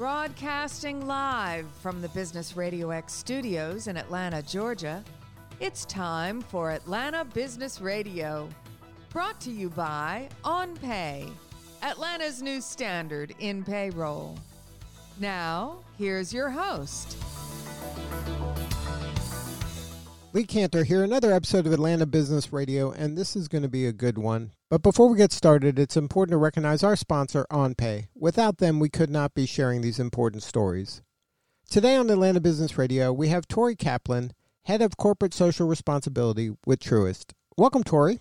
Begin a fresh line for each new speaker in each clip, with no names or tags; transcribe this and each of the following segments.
Broadcasting live from the Business Radio X studios in Atlanta, Georgia, it's time for Atlanta Business Radio. Brought to you by OnPay, Atlanta's new standard in payroll. Now, here's your host.
Lee Kantor here, another episode of Atlanta Business Radio, and this is going to be a good one. But before we get started, it's important to recognize our sponsor, OnPay. Without them, we could not be sharing these important stories. Today on Atlanta Business Radio, we have Tori Kaplan, Head of Corporate Social Responsibility with Truist. Welcome, Tori.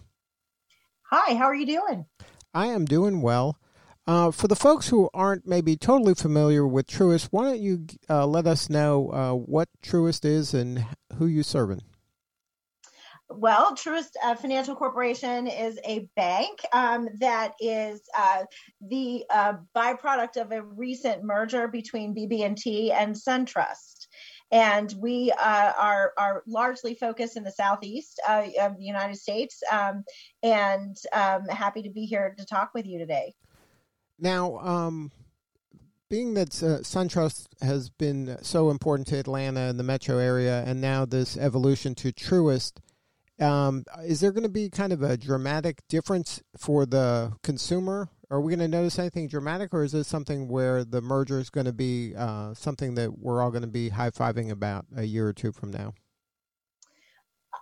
Hi, how are you doing?
I am doing well. Uh, for the folks who aren't maybe totally familiar with Truist, why don't you uh, let us know uh, what Truist is and who you're serving?
Well, Truist uh, Financial Corporation is a bank um, that is uh, the uh, byproduct of a recent merger between BB&T and SunTrust. And we uh, are, are largely focused in the southeast uh, of the United States, um, and um, happy to be here to talk with you today.
Now, um, being that uh, SunTrust has been so important to Atlanta and the metro area, and now this evolution to Truist, um, is there going to be kind of a dramatic difference for the consumer? Are we going to notice anything dramatic, or is this something where the merger is going to be uh, something that we're all going to be high fiving about a year or two from now?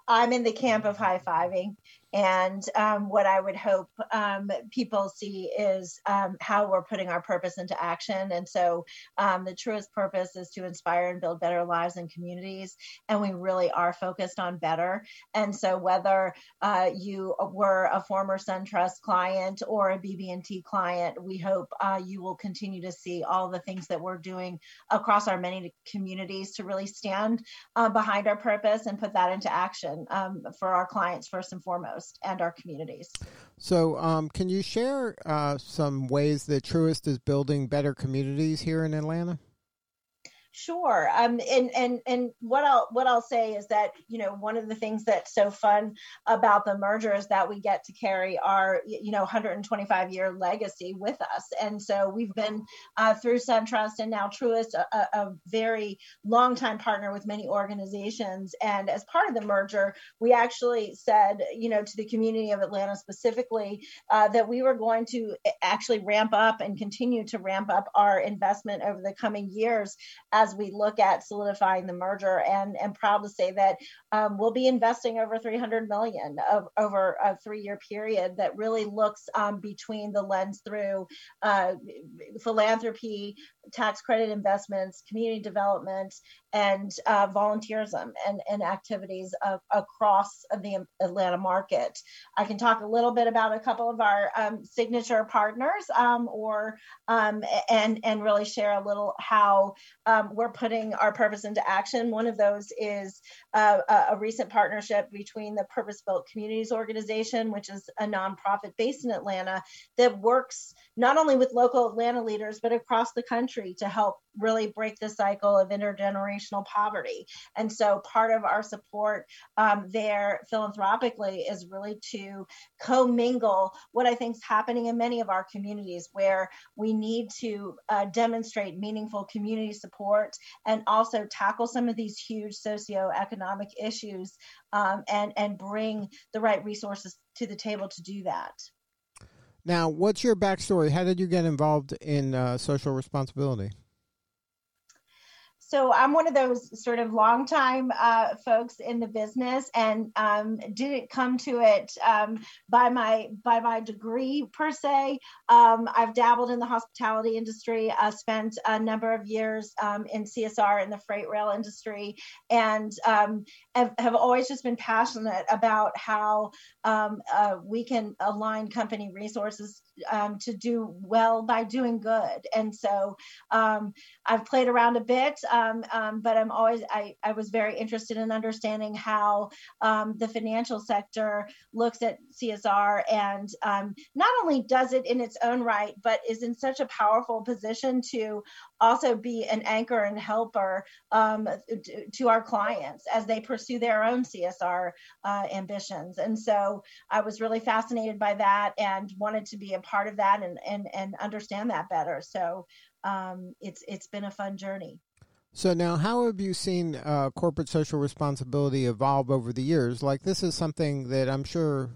I'm in the camp of high fiving. And um, what I would hope um, people see is um, how we're putting our purpose into action. And so um, the Truist purpose is to inspire and build better lives and communities. And we really are focused on better. And so whether uh, you were a former SunTrust client or a BB&T client, we hope uh, you will continue to see all the things that we're doing across our many communities to really stand uh, behind our purpose and put that into action um, for our clients first and foremost and our communities.
So, um, can you share uh, some ways that Truist is building better communities here in Atlanta?
Sure. Um, and and and what I'll what I'll say is that you know one of the things that's so fun about the merger is that we get to carry our you know 125 year legacy with us, and so we've been uh, through SunTrust and now Truist, a, a very long time partner with many organizations. And as part of the merger, we actually said you know to the community of Atlanta specifically uh, that we were going to actually ramp up and continue to ramp up our investment over the coming years as as we look at solidifying the merger and am proud to say that um, we'll be investing over 300 million of, over a three-year period that really looks um, between the lens through uh, philanthropy, tax credit investments, community development, and uh, volunteerism and, and activities of, across the Atlanta market. I can talk a little bit about a couple of our um, signature partners um, or um, and and really share a little how um, we're putting our purpose into action. One of those is uh, a recent partnership between the Purpose Built Communities Organization, which is a nonprofit based in Atlanta that works not only with local Atlanta leaders, but across the country to help really break the cycle of intergenerational poverty. And so part of our support um, there philanthropically is really to commingle what I think is happening in many of our communities where we need to uh, demonstrate meaningful community support and also tackle some of these huge socioeconomic issues um, and, and bring the right resources to the table to do that.
Now, what's your backstory? How did you get involved in uh, social responsibility?
So I'm one of those sort of longtime uh, folks in the business, and um, didn't come to it um, by my by my degree per se. Um, I've dabbled in the hospitality industry. I spent a number of years um, in CSR in the freight rail industry, and um, have, have, always just been passionate about how um, uh, we can align company resources to do well by doing good. And so I've played around a bit um, um, but I'm always I, I was very interested in understanding how um, the financial sector looks at CSR and um, not only does it in its own right, but is in such a powerful position to also be an anchor and helper um, to our clients as they pursue their own CSR uh, ambitions. And so I was really fascinated by that and wanted to be a part of that and and and understand that better. So um, it's it's been a fun journey.
So now, how have you seen uh, corporate social responsibility evolve over the years? Like this is something that I'm sure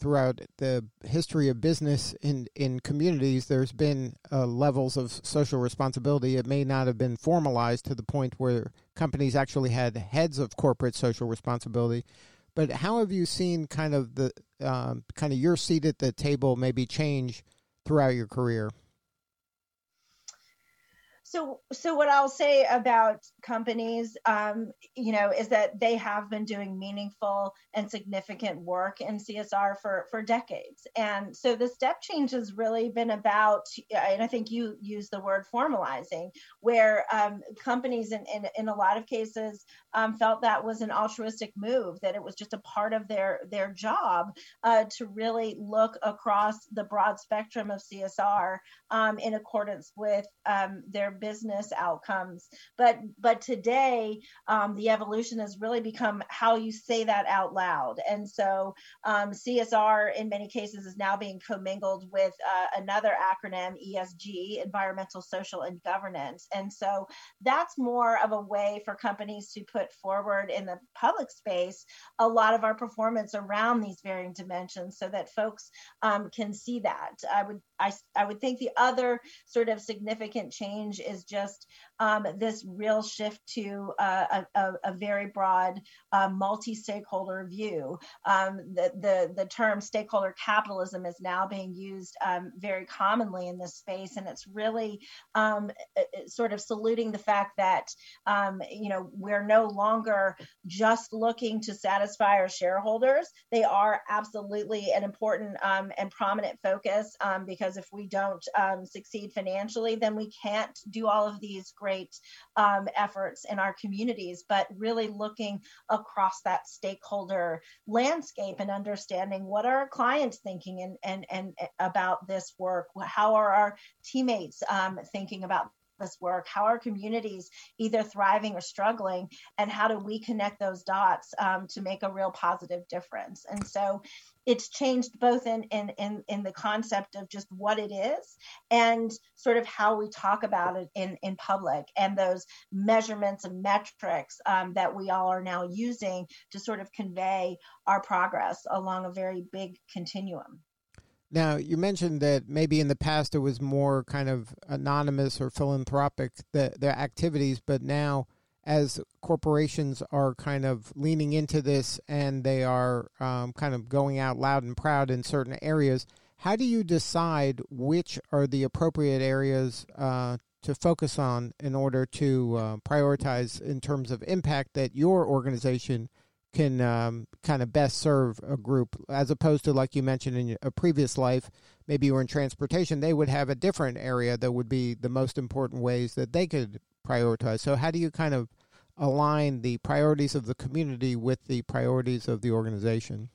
throughout the history of business in in communities, there's been uh, levels of social responsibility. It may not have been formalized to the point where companies actually had heads of corporate social responsibility. But how have you seen kind of the um, kind of your seat at the table maybe change throughout your career?
So so what i'll say about companies um, you know is that they have been doing meaningful and significant work in csr for for decades. And so the step change has really been about and i think you use the word formalizing where um, companies in, in, in a lot of cases um, felt that was an altruistic move that it was just a part of their their job uh, to really look across the broad spectrum of csr um, in accordance with um, their business outcomes. But but today, um, the evolution has really become how you say that out loud. And so um, CSR in many cases is now being commingled with uh, another acronym, ESG, environmental, social, and governance. And so that's more of a way for companies to put forward in the public space a lot of our performance around these varying dimensions so that folks um, can see that. I would I, I would think the other sort of significant change is just um, this real shift to uh, a, a, very broad uh, multi-stakeholder view. Um, the, the, the term stakeholder capitalism is now being used um, very commonly in this space, and it's really um, sort of saluting the fact that um, you know we're no longer just looking to satisfy our shareholders. They are absolutely an important um, and prominent focus because if we don't succeed financially, then we can't do all of these great um, efforts in our communities, but really looking across that stakeholder landscape and understanding what are our clients thinking and, and, and about this work? How are our teammates um, thinking about this work? How are communities either thriving or struggling? And how do we connect those dots um, to make a real positive difference? And so it's changed both in, in, in, in the concept of just what it is and sort of how we talk about it in, in public and those measurements and metrics um, that we all are now using to sort of convey our progress along a very big continuum.
Now, you mentioned that maybe in the past it was more kind of anonymous or philanthropic, the, the activities, but now as corporations are kind of leaning into this and they are um, kind of going out loud and proud in certain areas, how do you decide which are the appropriate areas uh, to focus on in order to uh, prioritize in terms of impact that your organization can um, kind of best serve a group? As opposed to like you mentioned in a previous life maybe you were in transportation they would have a different area that would be the most important ways that they could prioritize. So how do you kind of align the priorities of the community with the priorities of the organization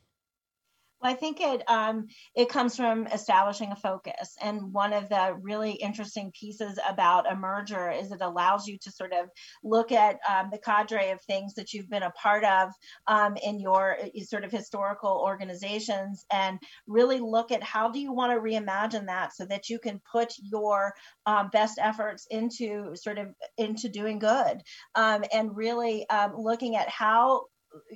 well, I think it um, it comes from establishing a focus, and one of the really interesting pieces about a merger is it allows you to sort of look at um, the cadre of things that you've been a part of um, in your uh, sort of historical organizations, and really look at how do you want to reimagine that so that you can put your um, best efforts into sort of into doing good, um, and really um, looking at how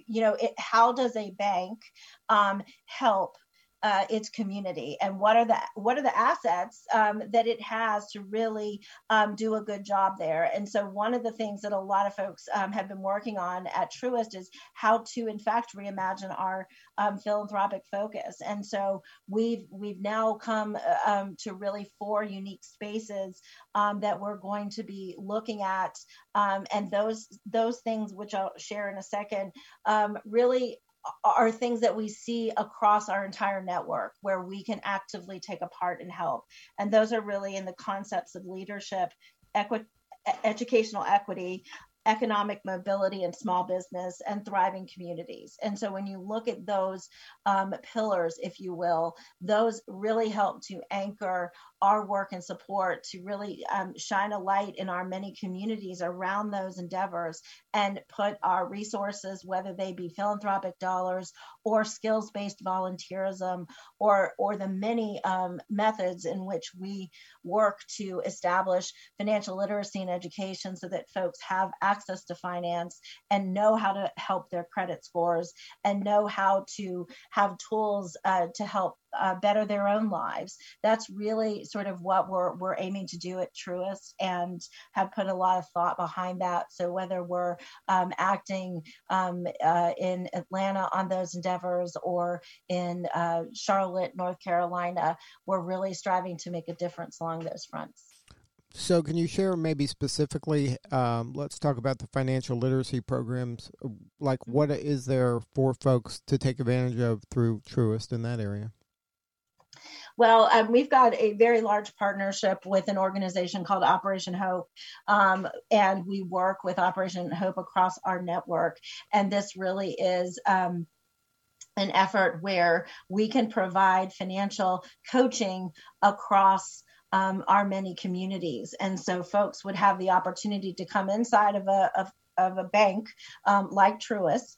you know, it, how does a bank um, help uh, its community and what are the what are the assets um, that it has to really um, do a good job there. And so one of the things that a lot of folks um, have been working on at truist is how to in fact reimagine our um, philanthropic focus. And so we've we've now come uh, um, to really four unique spaces um, that we're going to be looking at and those those things which i'll share in a second really are things that we see across our entire network where we can actively take a part and help. And those are really in the concepts of leadership, equi- educational equity economic mobility and small business and thriving communities. And so when you look at those um, pillars, if you will, those really help to anchor our work and support to really um, shine a light in our many communities around those endeavors and put our resources, whether they be philanthropic dollars or skills-based volunteerism or or the many um, methods in which we work to establish financial literacy and education so that folks have access to finance and know how to help their credit scores and know how to have tools uh, to help uh, better their own lives. That's really sort of what we're, we're aiming to do at Truist and have put a lot of thought behind that. So whether we're um, acting um, uh, in Atlanta on those endeavors or in uh, Charlotte, North Carolina, we're really striving to make a difference along those fronts.
So, can you share maybe specifically? Um, let's talk about the financial literacy programs. Like, what is there for folks to take advantage of through Truist in that area?
Well, um, we've got a very large partnership with an organization called Operation Hope, um, and we work with Operation Hope across our network. And this really is. Um, an effort where we can provide financial coaching across um, our many communities. And so folks would have the opportunity to come inside of a, of, of a bank um, like Truist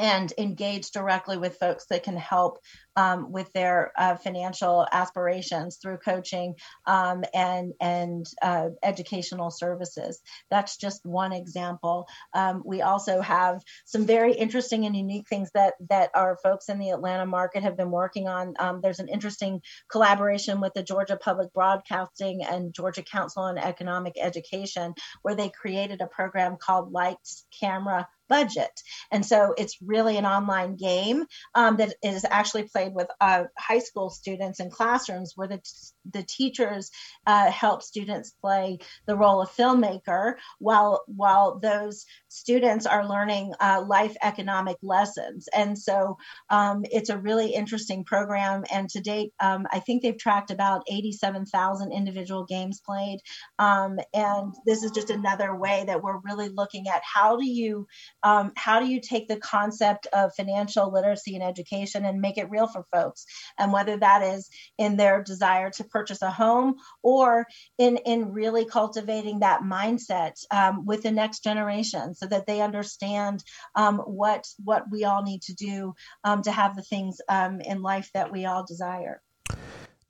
and engage directly with folks that can help um, with their uh, financial aspirations through coaching um, and and uh, educational services. That's just one example. Um, we also have some very interesting and unique things that that our folks in the Atlanta market have been working on. Um, there's an interesting collaboration with the Georgia Public Broadcasting and Georgia Council on Economic Education, where they created a program called Lights Camera budget. And so it's really an online game um, that is actually played with uh, high school students in classrooms where the, t- the teachers uh, help students play the role of filmmaker while, while those students are learning uh, life economic lessons. And so um, it's a really interesting program. And to date, um, I think they've tracked about 87,000 individual games played. Um, and this is just another way that we're really looking at how do you um, how do you take the concept of financial literacy and education and make it real for folks? And whether that is in their desire to purchase a home or in, in really cultivating that mindset um, with the next generation so that they understand um, what, what we all need to do um, to have the things um, in life that we all desire.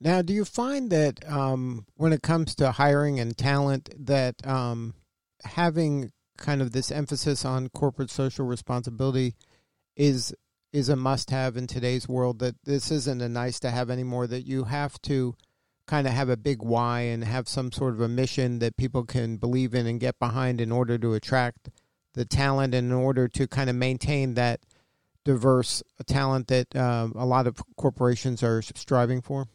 Now, do you find that um, when it comes to hiring and talent, that um, having kind of this emphasis on corporate social responsibility is is a must have in today's world that this isn't a nice to have anymore that you have to kind of have a big why and have some sort of a mission that people can believe in and get behind in order to attract the talent and in order to kind of maintain that diverse talent that um, a lot of corporations are striving for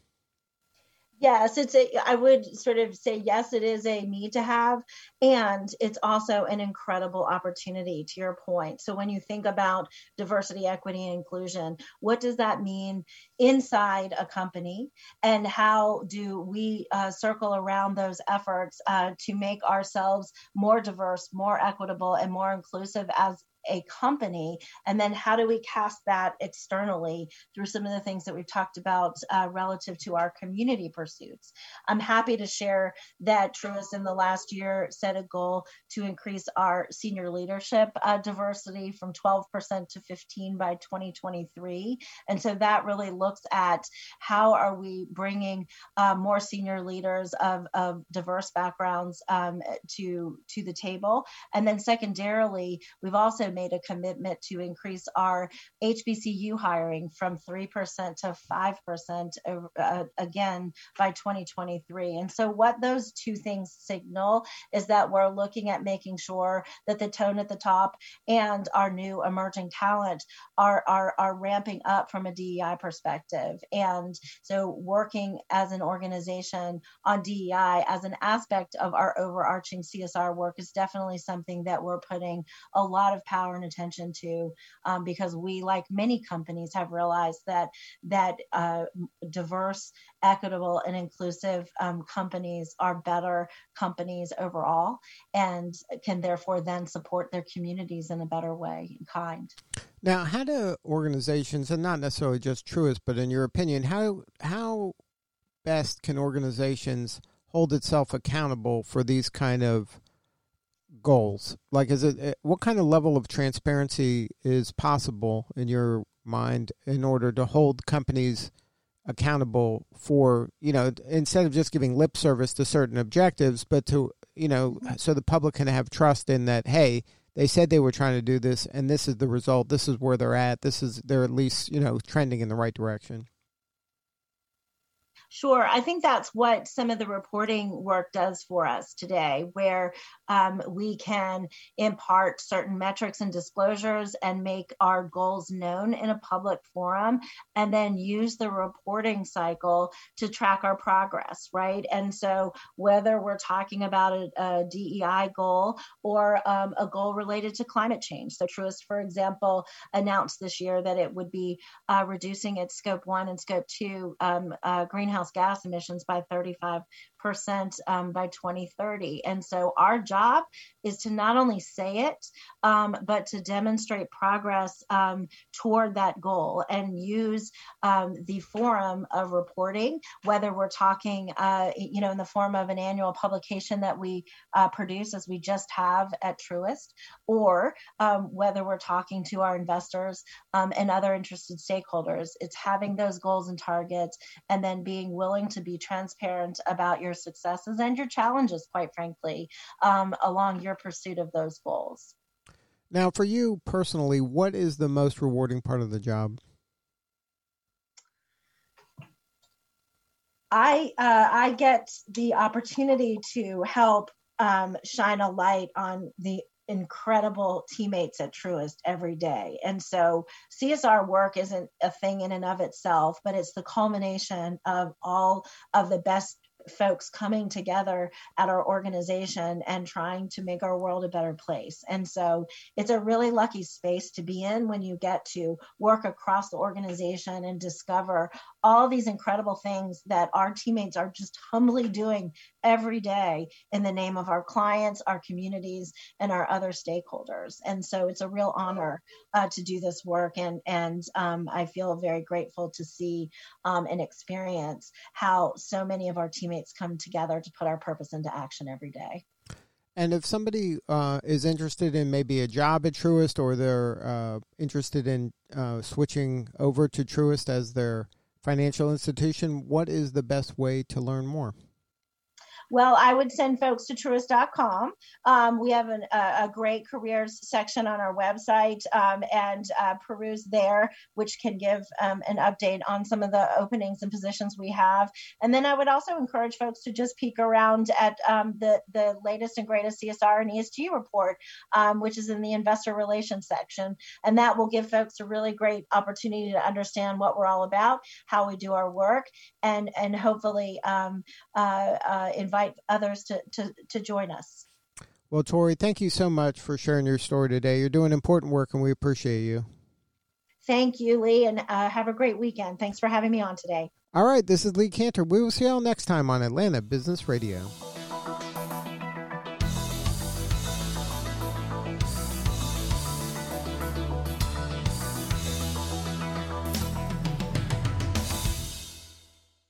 Yes, it's a, I would sort of say, yes, it is a need to have. And it's also an incredible opportunity to your point. So when you think about diversity, equity, and inclusion, what does that mean inside a company? And how do we uh, circle around those efforts uh, to make ourselves more diverse, more equitable, and more inclusive as a company and then how do we cast that externally through some of the things that we've talked about uh, relative to our community pursuits? I'm happy to share that truist in the last year set a goal to increase our senior leadership uh, diversity from 12% to 15 by 2023 and so that really looks at how are we bringing uh, more senior leaders of, of diverse backgrounds um, to to the table. And then secondarily we've also made a commitment to increase our HBCU hiring from 3% to 5% uh, again by 2023. And so, what those two things signal is that we're looking at making sure that the tone at the top and our new emerging talent are, are, are ramping up from a DEI perspective. And so, working as an organization on DEI as an aspect of our overarching CSR work is definitely something that we're putting a lot of power power and attention to um, because we, like many companies, have realized that that uh, diverse, equitable, and inclusive um, companies are better companies overall, and can therefore then support their communities in a better way and kind.
Now, how do organizations, and not necessarily just Truist, but in your opinion, how how best can organizations hold itself accountable for these kind of goals? Like, is it eh, what kind of level of transparency is possible in your mind in order to hold companies accountable for you know instead of just giving lip service to certain objectives, but to you know so the public can have trust in that hey they said they were trying to do this and this is the result this is where they're at this is they're at least you know trending in the right direction
Sure. I think that's what some of the reporting work does for us today, where um, we can impart certain metrics and disclosures and make our goals known in a public forum, and then use the reporting cycle to track our progress, right? And so, whether we're talking about a, a DEI goal or um, a goal related to climate change. So, Truist, for example, announced this year that it would be uh, reducing its scope one and scope two um, uh, greenhouse greenhouse gas emissions by 35% um, by 2030. And so our job is to not only say it, um, but to demonstrate progress um, toward that goal and use um, the forum of reporting, whether we're talking, uh, you know, in the form of an annual publication that we uh, produce, as we just have at Truist, or um, whether we're talking to our investors um, and other interested stakeholders. It's having those goals and targets and then being willing to be transparent about your successes and your challenges, quite frankly, um, along your pursuit of those goals.
Now, for you personally, what is the most rewarding part of the job?
I uh, I get the opportunity to help um, shine a light on the incredible teammates at Truist every day. And so CSR work isn't a thing in and of itself, but it's the culmination of all of the best folks coming together at our organization and trying to make our world a better place. And so it's a really lucky space to be in when you get to work across the organization and discover all these incredible things that our teammates are just humbly doing every day in the name of our clients, our communities, and our other stakeholders. And so it's a real honor uh, to do this work. And, and um, I feel very grateful to see um, and experience how so many of our teammates come together to put our purpose into action every day.
And if somebody uh, is interested in maybe a job at Truist or they're uh, interested in uh, switching over to Truist as their financial institution, what is the best way to learn more?
Well, I would send folks to truist.com. Um, we have an, a, a, great careers section on our website um, and uh, peruse there, which can give um, an update on some of the openings and positions we have. And then I would also encourage folks to just peek around at um, the, the latest and greatest CSR and ESG report, um, which is in the investor relations section. And that will give folks a really great opportunity to understand what we're all about, how we do our work, and, and hopefully um, uh, uh, invite invite others to, to, to join us.
Well, Tori, thank you so much for sharing your story today. You're doing important work and we appreciate you.
Thank you, Lee, and uh, have a great weekend. Thanks for having me on today.
All right, this is Lee Kantor. We will see you all next time on Atlanta Business Radio.